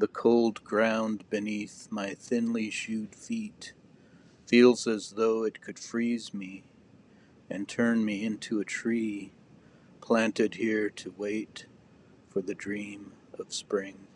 The cold ground beneath my thinly shoed feet Feels as though it could freeze me And turn me into a tree Planted here to wait for the dream of spring.